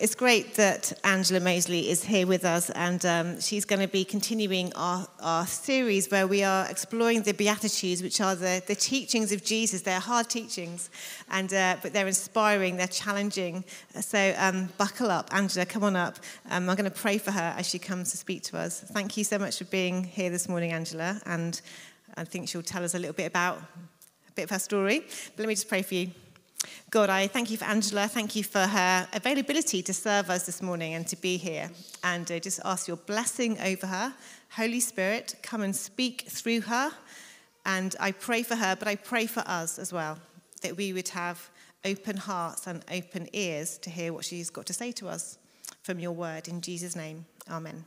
It's great that Angela Moseley is here with us, and um, she's going to be continuing our, our series where we are exploring the Beatitudes, which are the, the teachings of Jesus. They're hard teachings, and, uh, but they're inspiring, they're challenging. So um, buckle up. Angela, come on up. Um, I'm going to pray for her as she comes to speak to us. Thank you so much for being here this morning, Angela, and I think she'll tell us a little bit about a bit of her story. But let me just pray for you. God, I thank you for Angela. Thank you for her availability to serve us this morning and to be here. And I just ask your blessing over her. Holy Spirit, come and speak through her. And I pray for her, but I pray for us as well, that we would have open hearts and open ears to hear what she's got to say to us from your word. In Jesus' name, amen.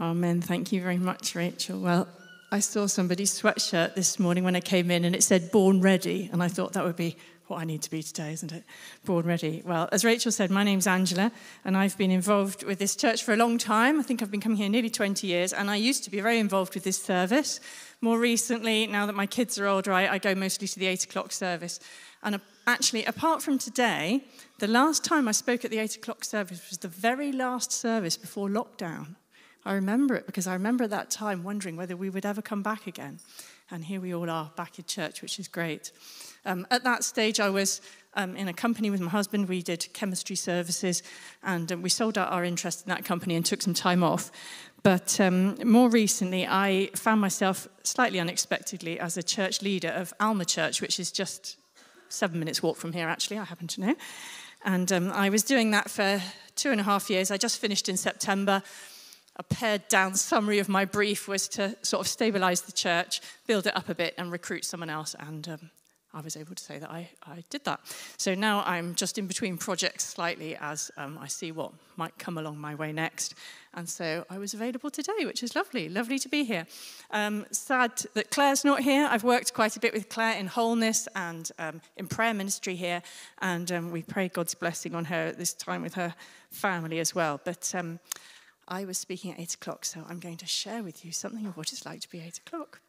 Amen. Thank you very much, Rachel. Well, I saw somebody's sweatshirt this morning when I came in and it said born ready. And I thought that would be what I need to be today, isn't it? Born ready. Well, as Rachel said, my name's Angela and I've been involved with this church for a long time. I think I've been coming here nearly 20 years and I used to be very involved with this service. More recently, now that my kids are older, I, I go mostly to the 8 o'clock service. And uh, actually, apart from today, the last time I spoke at the 8 o'clock service was the very last service before lockdown. I remember it because I remember at that time wondering whether we would ever come back again. And here we all are back in church, which is great. Um, at that stage, I was um, in a company with my husband. We did chemistry services, and um, we sold out our interest in that company and took some time off. But um, more recently, I found myself slightly unexpectedly as a church leader of Alma Church, which is just seven minutes' walk from here, actually, I happen to know. And um, I was doing that for two and a half years. I just finished in September a pared down summary of my brief was to sort of stabilize the church, build it up a bit, and recruit someone else. And um, I was able to say that I, I did that. So now I'm just in between projects slightly as um, I see what might come along my way next. And so I was available today, which is lovely. Lovely to be here. Um, sad that Claire's not here. I've worked quite a bit with Claire in wholeness and um, in prayer ministry here. And um, we pray God's blessing on her at this time with her family as well. But um, I was speaking at 8 o'clock, so I'm going to share with you something of what it's like to be 8 o'clock.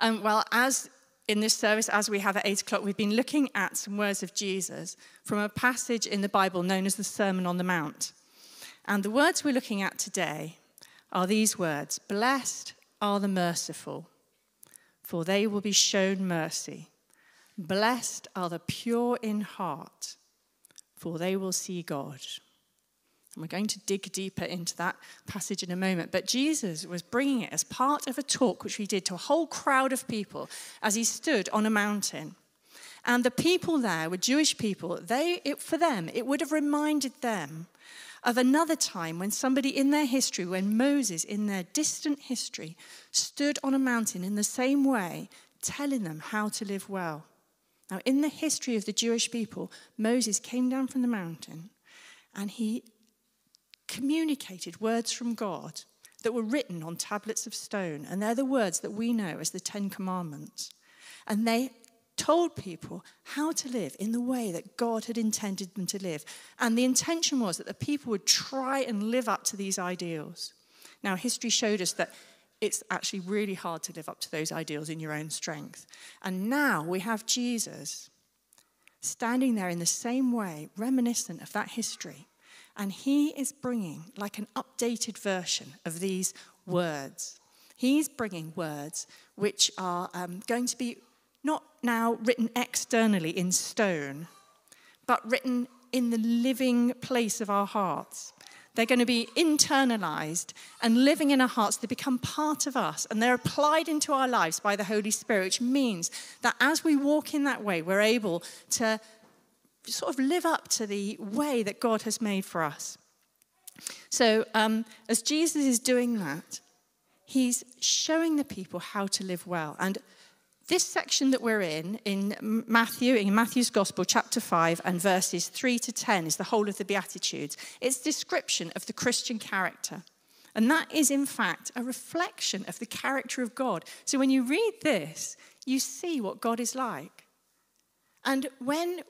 Um, well, as in this service, as we have at 8 o'clock, we've been looking at some words of Jesus from a passage in the Bible known as the Sermon on the Mount. And the words we're looking at today are these words Blessed are the merciful, for they will be shown mercy. Blessed are the pure in heart, for they will see God. And we're going to dig deeper into that passage in a moment. But Jesus was bringing it as part of a talk which he did to a whole crowd of people as he stood on a mountain. And the people there were Jewish people. They, it, for them, it would have reminded them of another time when somebody in their history, when Moses, in their distant history, stood on a mountain in the same way, telling them how to live well. Now, in the history of the Jewish people, Moses came down from the mountain and he communicated words from God that were written on tablets of stone. And they're the words that we know as the Ten Commandments. And they told people how to live in the way that God had intended them to live. And the intention was that the people would try and live up to these ideals. Now, history showed us that it's actually really hard to live up to those ideals in your own strength. And now we have Jesus standing there in the same way, reminiscent of that history, and he is bringing like an updated version of these words. He's bringing words which are um, going to be not now written externally in stone, but written in the living place of our hearts. They're going to be internalized and living in our hearts. They become part of us and they're applied into our lives by the Holy Spirit, which means that as we walk in that way, we're able to sort of live up to the way that God has made for us. So, um, as Jesus is doing that, he's showing the people how to live well. And this section that we're in, in Matthew, in Matthew's Gospel, chapter 5, and verses 3 to 10, is the whole of the Beatitudes. It's description of the Christian character. And that is, in fact, a reflection of the character of God. So when you read this, you see what God is like. And when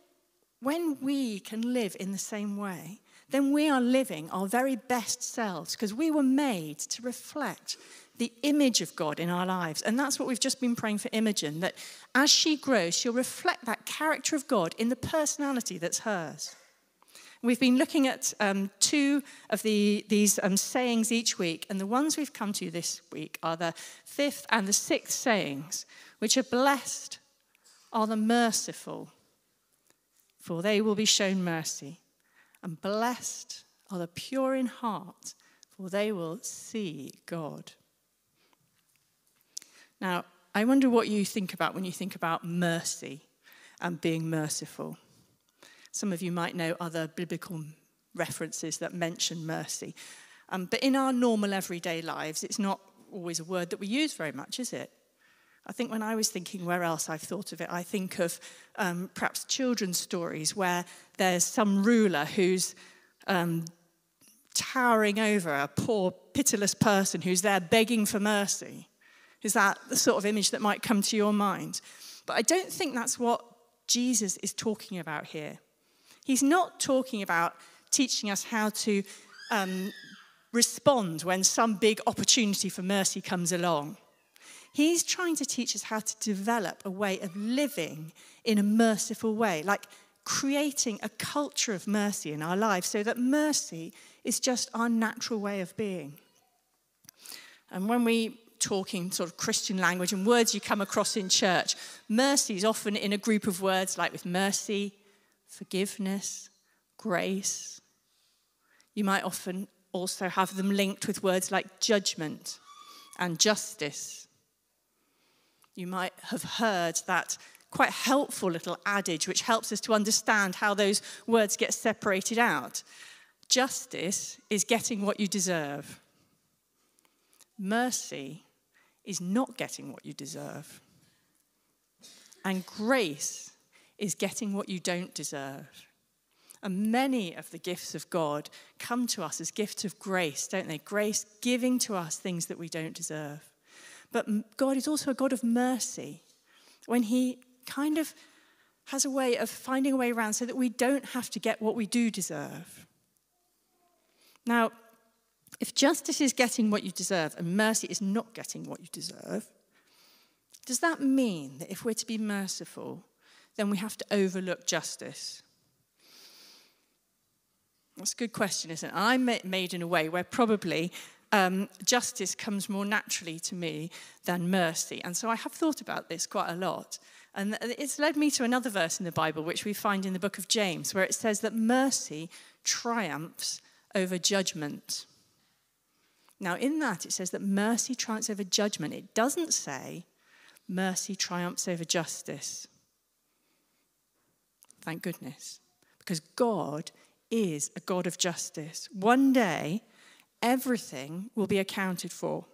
when we can live in the same way, then we are living our very best selves because we were made to reflect the image of God in our lives. And that's what we've just been praying for Imogen, that as she grows, she'll reflect that character of God in the personality that's hers. We've been looking at um, two of the, these um, sayings each week, and the ones we've come to this week are the fifth and the sixth sayings, which are blessed are the merciful, for they will be shown mercy, and blessed are the pure in heart, for they will see God. Now, I wonder what you think about when you think about mercy and being merciful. Some of you might know other biblical references that mention mercy. Um, but in our normal everyday lives, it's not always a word that we use very much, is it? I think when I was thinking where else I've thought of it, I think of um, perhaps children's stories where there's some ruler who's um, towering over a poor, pitiless person who's there begging for mercy. Is that the sort of image that might come to your mind? But I don't think that's what Jesus is talking about here. He's not talking about teaching us how to um, respond when some big opportunity for mercy comes along. He's trying to teach us how to develop a way of living in a merciful way, like creating a culture of mercy in our lives so that mercy is just our natural way of being. And when we talk in sort of Christian language and words you come across in church, mercy is often in a group of words like with mercy, forgiveness, grace. You might often also have them linked with words like judgment and justice. You might have heard that quite helpful little adage which helps us to understand how those words get separated out. Justice is getting what you deserve. Mercy is not getting what you deserve. And grace is getting what you don't deserve. And many of the gifts of God come to us as gifts of grace, don't they? Grace giving to us things that we don't deserve. But God is also a God of mercy when He kind of has a way of finding a way around so that we don't have to get what we do deserve. Now, if justice is getting what you deserve and mercy is not getting what you deserve, does that mean that if we're to be merciful, then we have to overlook justice? That's a good question, isn't it? I'm made in a way where probably um, justice comes more naturally to me than mercy. And so I have thought about this quite a lot. And it's led me to another verse in the Bible, which we find in the book of James, where it says that mercy triumphs over judgment. Now, in that, it says that mercy triumphs over judgment. It doesn't say mercy triumphs over justice. Thank goodness. Because God is a God of justice. One day, everything will be accounted for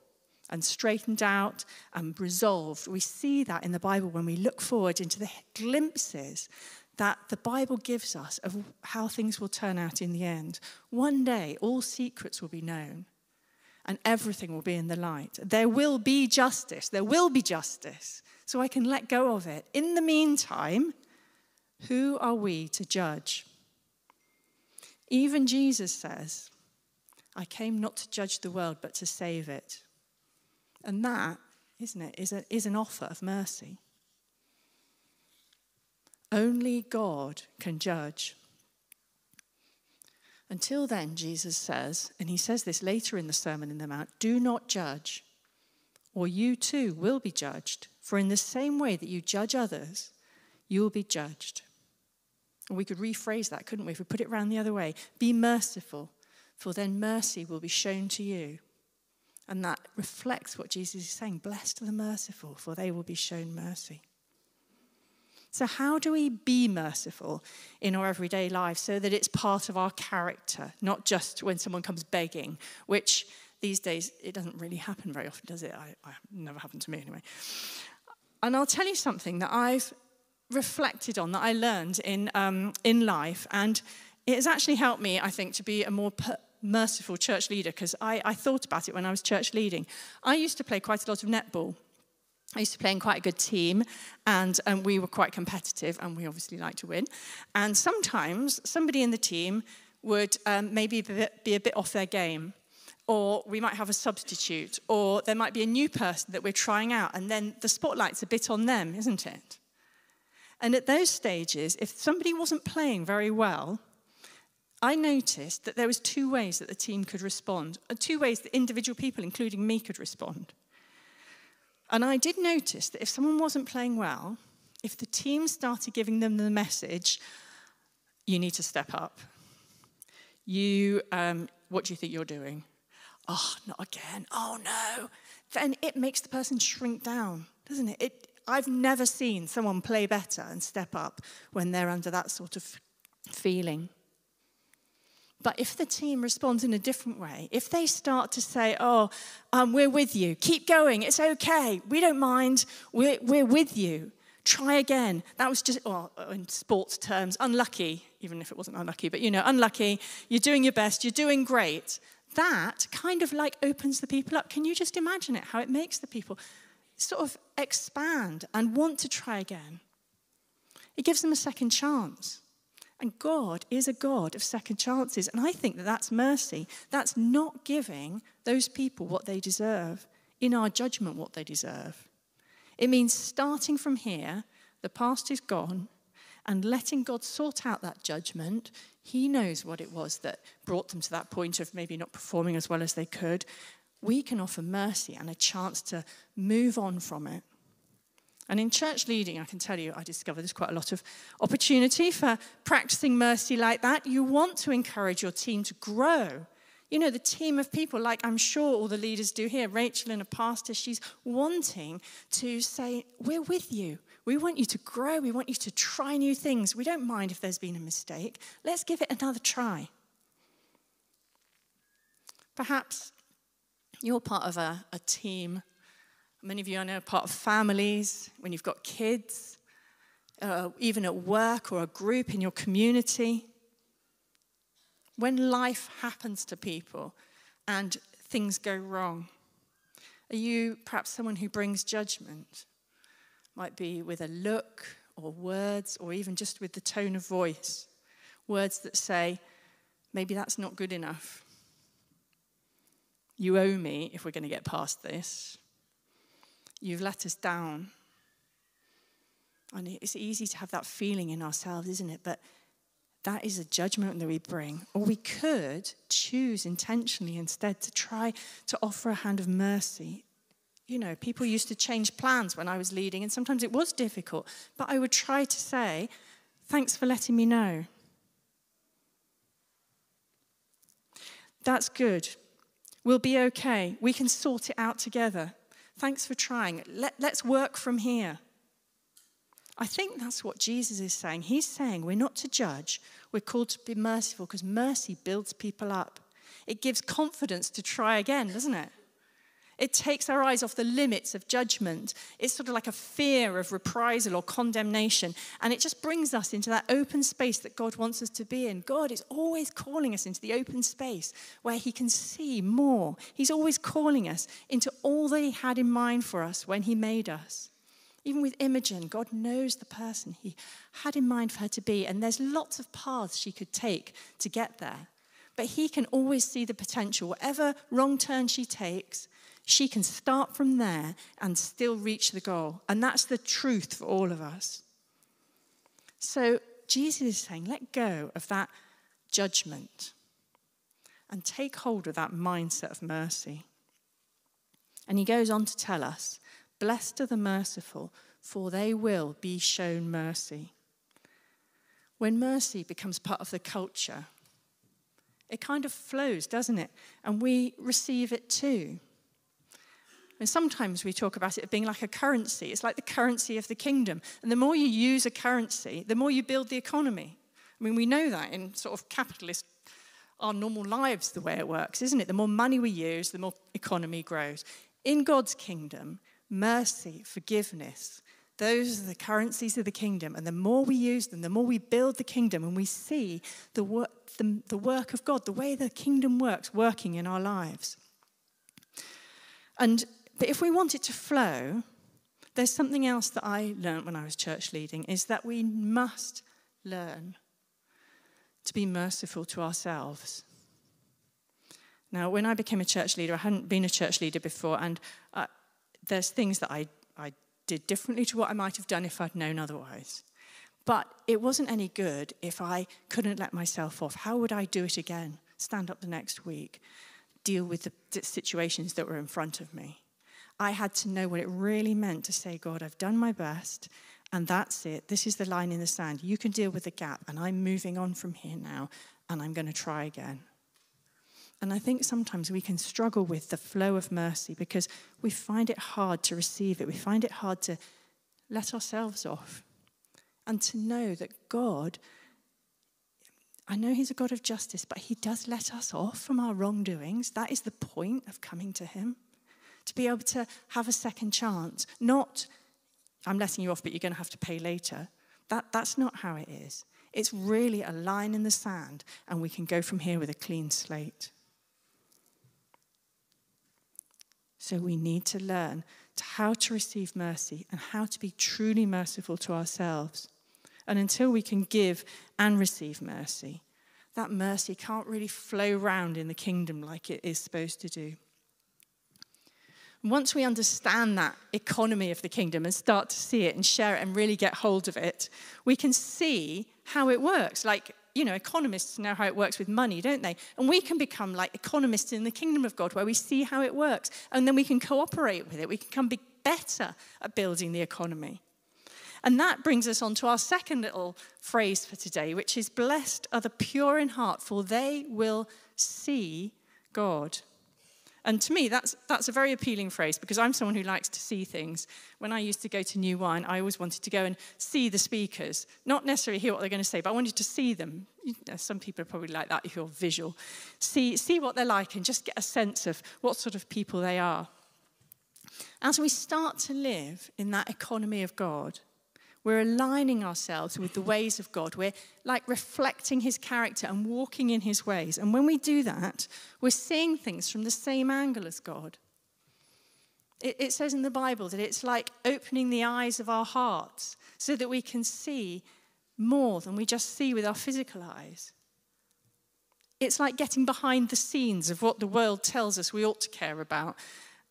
and straightened out and resolved. We see that in the Bible when we look forward into the glimpses that the Bible gives us of how things will turn out in the end. One day, all secrets will be known and everything will be in the light. There will be justice. There will be justice. So I can let go of it. In the meantime, who are we to judge? Even Jesus says, I came not to judge the world, but to save it. And that, isn't it, is, a, is an offer of mercy. Only God can judge. Until then, Jesus says, and he says this later in the Sermon in the Mount do not judge, or you too will be judged. For in the same way that you judge others, you will be judged. And we could rephrase that, couldn't we, if we put it around the other way? Be merciful, for then mercy will be shown to you. And that reflects what Jesus is saying Blessed are the merciful, for they will be shown mercy. So, how do we be merciful in our everyday life so that it's part of our character, not just when someone comes begging, which these days it doesn't really happen very often, does it? I, I never happened to me anyway. And I'll tell you something that I've reflected on, that I learned in, um, in life. And it has actually helped me, I think, to be a more per- merciful church leader because I, I thought about it when I was church leading. I used to play quite a lot of netball. I used to play in quite a good team, and um, we were quite competitive, and we obviously like to win. And sometimes somebody in the team would um, maybe be a bit off their game. or we might have a substitute, or there might be a new person that we're trying out, and then the spotlight's a bit on them, isn't it? And at those stages, if somebody wasn't playing very well, I noticed that there was two ways that the team could respond, and two ways that individual people, including me, could respond. And I did notice that if someone wasn't playing well, if the team started giving them the message, you need to step up. You, um, what do you think you're doing? Oh, not again. Oh no. Then it makes the person shrink down, doesn't it? it I've never seen someone play better and step up when they're under that sort of feeling. But if the team responds in a different way, if they start to say, Oh, um, we're with you, keep going, it's okay, we don't mind, we're, we're with you, try again. That was just, well, in sports terms, unlucky, even if it wasn't unlucky, but you know, unlucky, you're doing your best, you're doing great. That kind of like opens the people up. Can you just imagine it, how it makes the people sort of expand and want to try again? It gives them a second chance. And God is a God of second chances. And I think that that's mercy. That's not giving those people what they deserve, in our judgment, what they deserve. It means starting from here, the past is gone, and letting God sort out that judgment. He knows what it was that brought them to that point of maybe not performing as well as they could. We can offer mercy and a chance to move on from it. And in church leading, I can tell you, I discover there's quite a lot of opportunity for practicing mercy like that. You want to encourage your team to grow. You know, the team of people, like I'm sure all the leaders do here, Rachel and a pastor, she's wanting to say, We're with you. We want you to grow. We want you to try new things. We don't mind if there's been a mistake. Let's give it another try. Perhaps you're part of a, a team Many of you I know are part of families, when you've got kids, uh, even at work or a group in your community. When life happens to people and things go wrong, are you perhaps someone who brings judgment? Might be with a look or words or even just with the tone of voice. Words that say, maybe that's not good enough. You owe me if we're going to get past this. You've let us down. And it's easy to have that feeling in ourselves, isn't it? But that is a judgment that we bring. Or we could choose intentionally instead to try to offer a hand of mercy. You know, people used to change plans when I was leading, and sometimes it was difficult. But I would try to say, Thanks for letting me know. That's good. We'll be okay. We can sort it out together. Thanks for trying. Let, let's work from here. I think that's what Jesus is saying. He's saying we're not to judge, we're called to be merciful because mercy builds people up. It gives confidence to try again, doesn't it? It takes our eyes off the limits of judgment. It's sort of like a fear of reprisal or condemnation. And it just brings us into that open space that God wants us to be in. God is always calling us into the open space where He can see more. He's always calling us into all that He had in mind for us when He made us. Even with Imogen, God knows the person He had in mind for her to be. And there's lots of paths she could take to get there. But He can always see the potential. Whatever wrong turn she takes, she can start from there and still reach the goal. And that's the truth for all of us. So Jesus is saying, let go of that judgment and take hold of that mindset of mercy. And he goes on to tell us, Blessed are the merciful, for they will be shown mercy. When mercy becomes part of the culture, it kind of flows, doesn't it? And we receive it too. And sometimes we talk about it being like a currency. It's like the currency of the kingdom. And the more you use a currency, the more you build the economy. I mean, we know that in sort of capitalist, our normal lives, the way it works, isn't it? The more money we use, the more economy grows. In God's kingdom, mercy, forgiveness, those are the currencies of the kingdom. And the more we use them, the more we build the kingdom and we see the work, the, the work of God, the way the kingdom works, working in our lives. And but if we want it to flow, there's something else that I learned when I was church leading is that we must learn to be merciful to ourselves. Now, when I became a church leader, I hadn't been a church leader before, and uh, there's things that I, I did differently to what I might have done if I'd known otherwise. But it wasn't any good if I couldn't let myself off. How would I do it again? Stand up the next week, deal with the situations that were in front of me. I had to know what it really meant to say, God, I've done my best, and that's it. This is the line in the sand. You can deal with the gap, and I'm moving on from here now, and I'm going to try again. And I think sometimes we can struggle with the flow of mercy because we find it hard to receive it. We find it hard to let ourselves off and to know that God, I know He's a God of justice, but He does let us off from our wrongdoings. That is the point of coming to Him. To be able to have a second chance, not, I'm letting you off, but you're going to have to pay later. That, that's not how it is. It's really a line in the sand, and we can go from here with a clean slate. So we need to learn to how to receive mercy and how to be truly merciful to ourselves. And until we can give and receive mercy, that mercy can't really flow round in the kingdom like it is supposed to do. Once we understand that economy of the kingdom and start to see it and share it and really get hold of it, we can see how it works. Like, you know, economists know how it works with money, don't they? And we can become like economists in the kingdom of God where we see how it works and then we can cooperate with it. We can become better at building the economy. And that brings us on to our second little phrase for today, which is Blessed are the pure in heart, for they will see God. And to me, that's, that's a very appealing phrase because I'm someone who likes to see things. When I used to go to New Wine, I always wanted to go and see the speakers, not necessarily hear what they're going to say, but I wanted to see them. You know, some people are probably like that if you're visual. See, see what they're like and just get a sense of what sort of people they are. As we start to live in that economy of God, we're aligning ourselves with the ways of God. We're like reflecting his character and walking in his ways. And when we do that, we're seeing things from the same angle as God. It, it says in the Bible that it's like opening the eyes of our hearts so that we can see more than we just see with our physical eyes. It's like getting behind the scenes of what the world tells us we ought to care about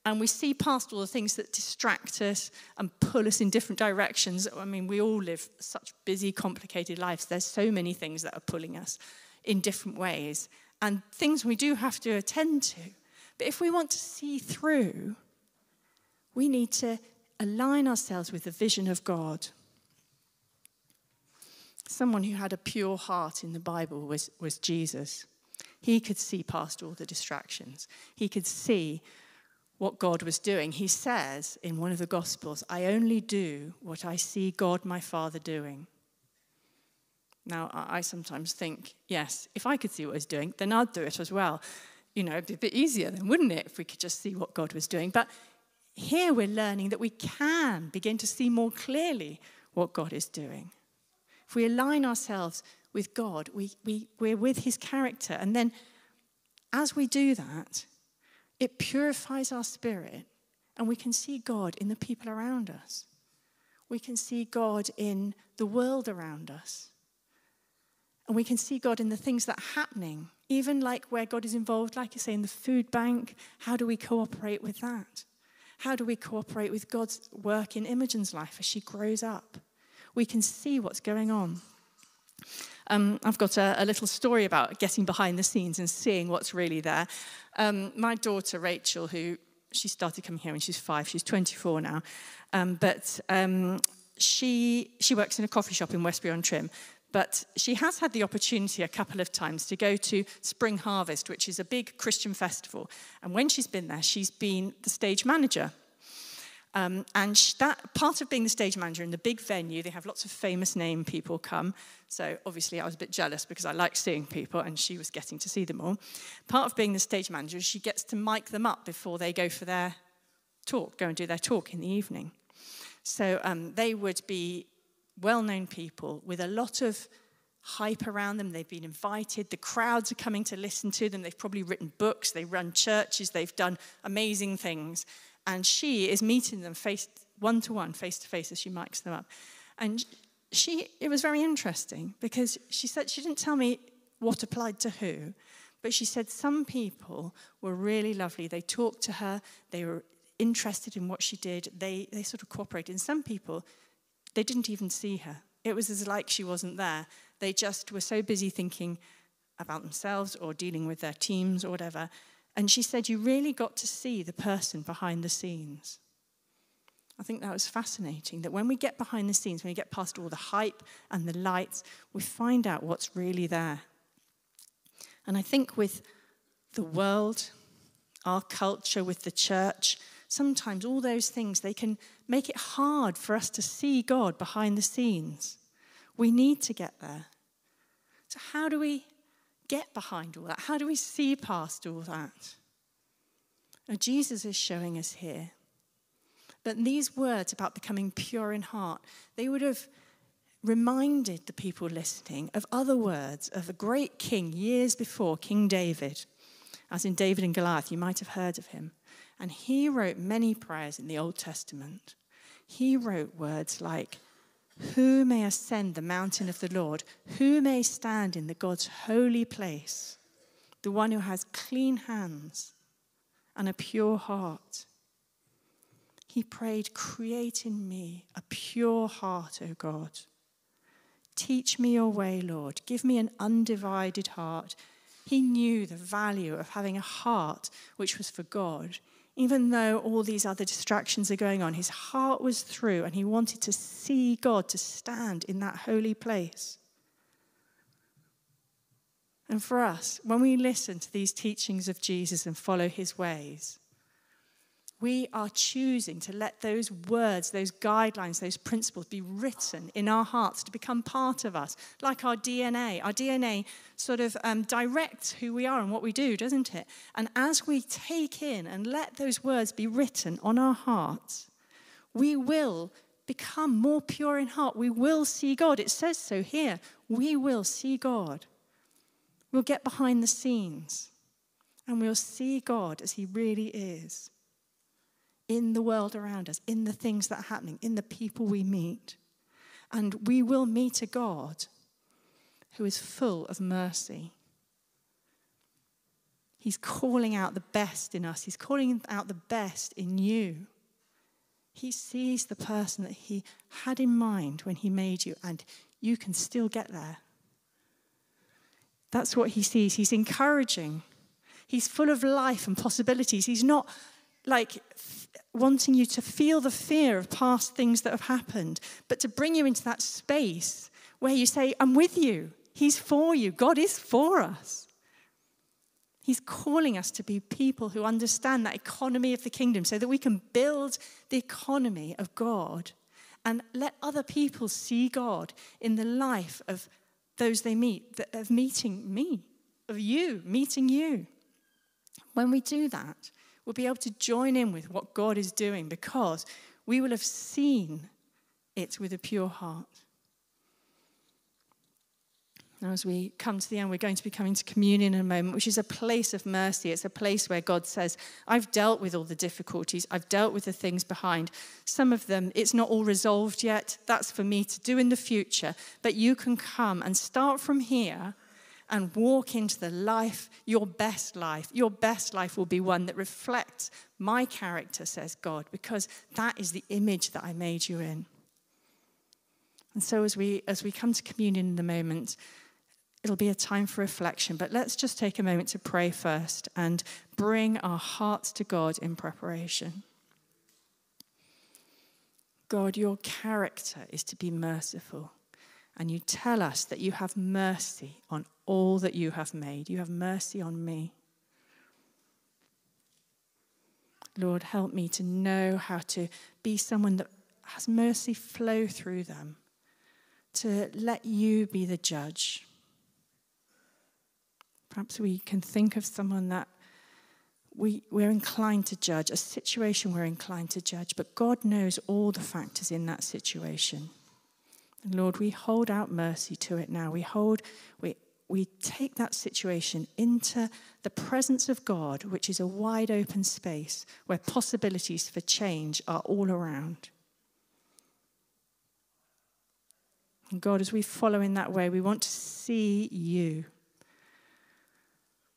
and we see past all the things that distract us and pull us in different directions. I mean, we all live such busy, complicated lives. There's so many things that are pulling us in different ways, and things we do have to attend to. But if we want to see through, we need to align ourselves with the vision of God. Someone who had a pure heart in the Bible was, was Jesus. He could see past all the distractions. He could see what God was doing. He says in one of the Gospels, I only do what I see God my Father doing. Now, I sometimes think, yes, if I could see what He's doing, then I'd do it as well. You know, it'd be a bit easier then, wouldn't it, if we could just see what God was doing? But here we're learning that we can begin to see more clearly what God is doing. If we align ourselves with God, we, we, we're with His character. And then as we do that, it purifies our spirit, and we can see God in the people around us. We can see God in the world around us. And we can see God in the things that are happening, even like where God is involved, like you say, in the food bank. How do we cooperate with that? How do we cooperate with God's work in Imogen's life as she grows up? We can see what's going on. Um, I've got a, a, little story about getting behind the scenes and seeing what's really there. Um, my daughter, Rachel, who she started coming here when she's five, she's 24 now, um, but um, she, she works in a coffee shop in Westbury on Trym. But she has had the opportunity a couple of times to go to Spring Harvest, which is a big Christian festival. And when she's been there, she's been the stage manager um, and that part of being the stage manager in the big venue, they have lots of famous name people come. So obviously, I was a bit jealous because I like seeing people, and she was getting to see them all. Part of being the stage manager is she gets to mic them up before they go for their talk, go and do their talk in the evening. So um, they would be well-known people with a lot of hype around them. They've been invited. The crowds are coming to listen to them. They've probably written books. They run churches. They've done amazing things and she is meeting them face one to one, face to face as she mics them up. And she, it was very interesting because she said she didn't tell me what applied to who, But she said some people were really lovely. They talked to her, they were interested in what she did, they, they sort of cooperated. And some people, they didn't even see her. It was as like she wasn't there. They just were so busy thinking about themselves or dealing with their teams or whatever. And she said, You really got to see the person behind the scenes. I think that was fascinating that when we get behind the scenes, when we get past all the hype and the lights, we find out what's really there. And I think with the world, our culture, with the church, sometimes all those things, they can make it hard for us to see God behind the scenes. We need to get there. So, how do we get behind all that? How do we see past all that? Now, Jesus is showing us here. But these words about becoming pure in heart, they would have reminded the people listening of other words of a great king years before, King David. As in David and Goliath, you might have heard of him. And he wrote many prayers in the Old Testament. He wrote words like, Who may ascend the mountain of the Lord? Who may stand in the God's holy place? The one who has clean hands and a pure heart. He prayed, Create in me a pure heart, O God Teach me your way, Lord. Give me an undivided heart. He knew the value of having a heart which was for God. Even though all these other distractions are going on, his heart was through and he wanted to see God, to stand in that holy place. And for us, when we listen to these teachings of Jesus and follow his ways, we are choosing to let those words, those guidelines, those principles be written in our hearts to become part of us, like our DNA. Our DNA sort of um, directs who we are and what we do, doesn't it? And as we take in and let those words be written on our hearts, we will become more pure in heart. We will see God. It says so here. We will see God. We'll get behind the scenes and we'll see God as He really is in the world around us, in the things that are happening, in the people we meet. And we will meet a God who is full of mercy. He's calling out the best in us, He's calling out the best in you. He sees the person that He had in mind when He made you, and you can still get there. That's what He sees. He's encouraging. He's full of life and possibilities. He's not like wanting you to feel the fear of past things that have happened, but to bring you into that space where you say, I'm with you. He's for you. God is for us. He's calling us to be people who understand that economy of the kingdom so that we can build the economy of God and let other people see God in the life of those they meet, of meeting me, of you, meeting you. When we do that, will be able to join in with what God is doing because we will have seen it with a pure heart. Now, as we come to the end, we're going to be coming to communion in a moment, which is a place of mercy. It's a place where God says, I've dealt with all the difficulties, I've dealt with the things behind. Some of them, it's not all resolved yet. That's for me to do in the future. But you can come and start from here and walk into the life, your best life. Your best life will be one that reflects my character, says God, because that is the image that I made you in. And so as we as we come to communion in the moment, it'll be a time for reflection, but let's just take a moment to pray first and bring our hearts to God in preparation. God, your character is to be merciful. And you tell us that you have mercy on all that you have made. You have mercy on me. Lord, help me to know how to be someone that has mercy flow through them, to let you be the judge. Perhaps we can think of someone that we, we're inclined to judge, a situation we're inclined to judge, but God knows all the factors in that situation. And Lord, we hold out mercy to it now. We hold, we, we take that situation into the presence of God, which is a wide open space where possibilities for change are all around. And God, as we follow in that way, we want to see you.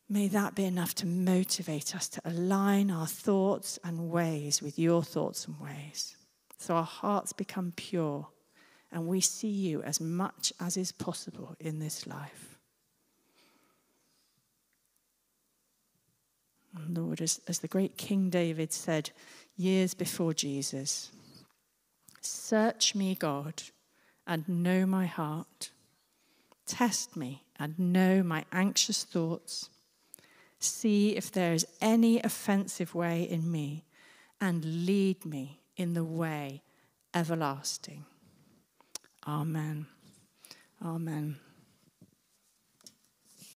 May that be enough to motivate us to align our thoughts and ways with your thoughts and ways. So our hearts become pure and we see you as much as is possible in this life. Lord, as, as the great King David said years before Jesus, search me, God, and know my heart. Test me and know my anxious thoughts See if there is any offensive way in me, and lead me in the way everlasting. Amen. Amen.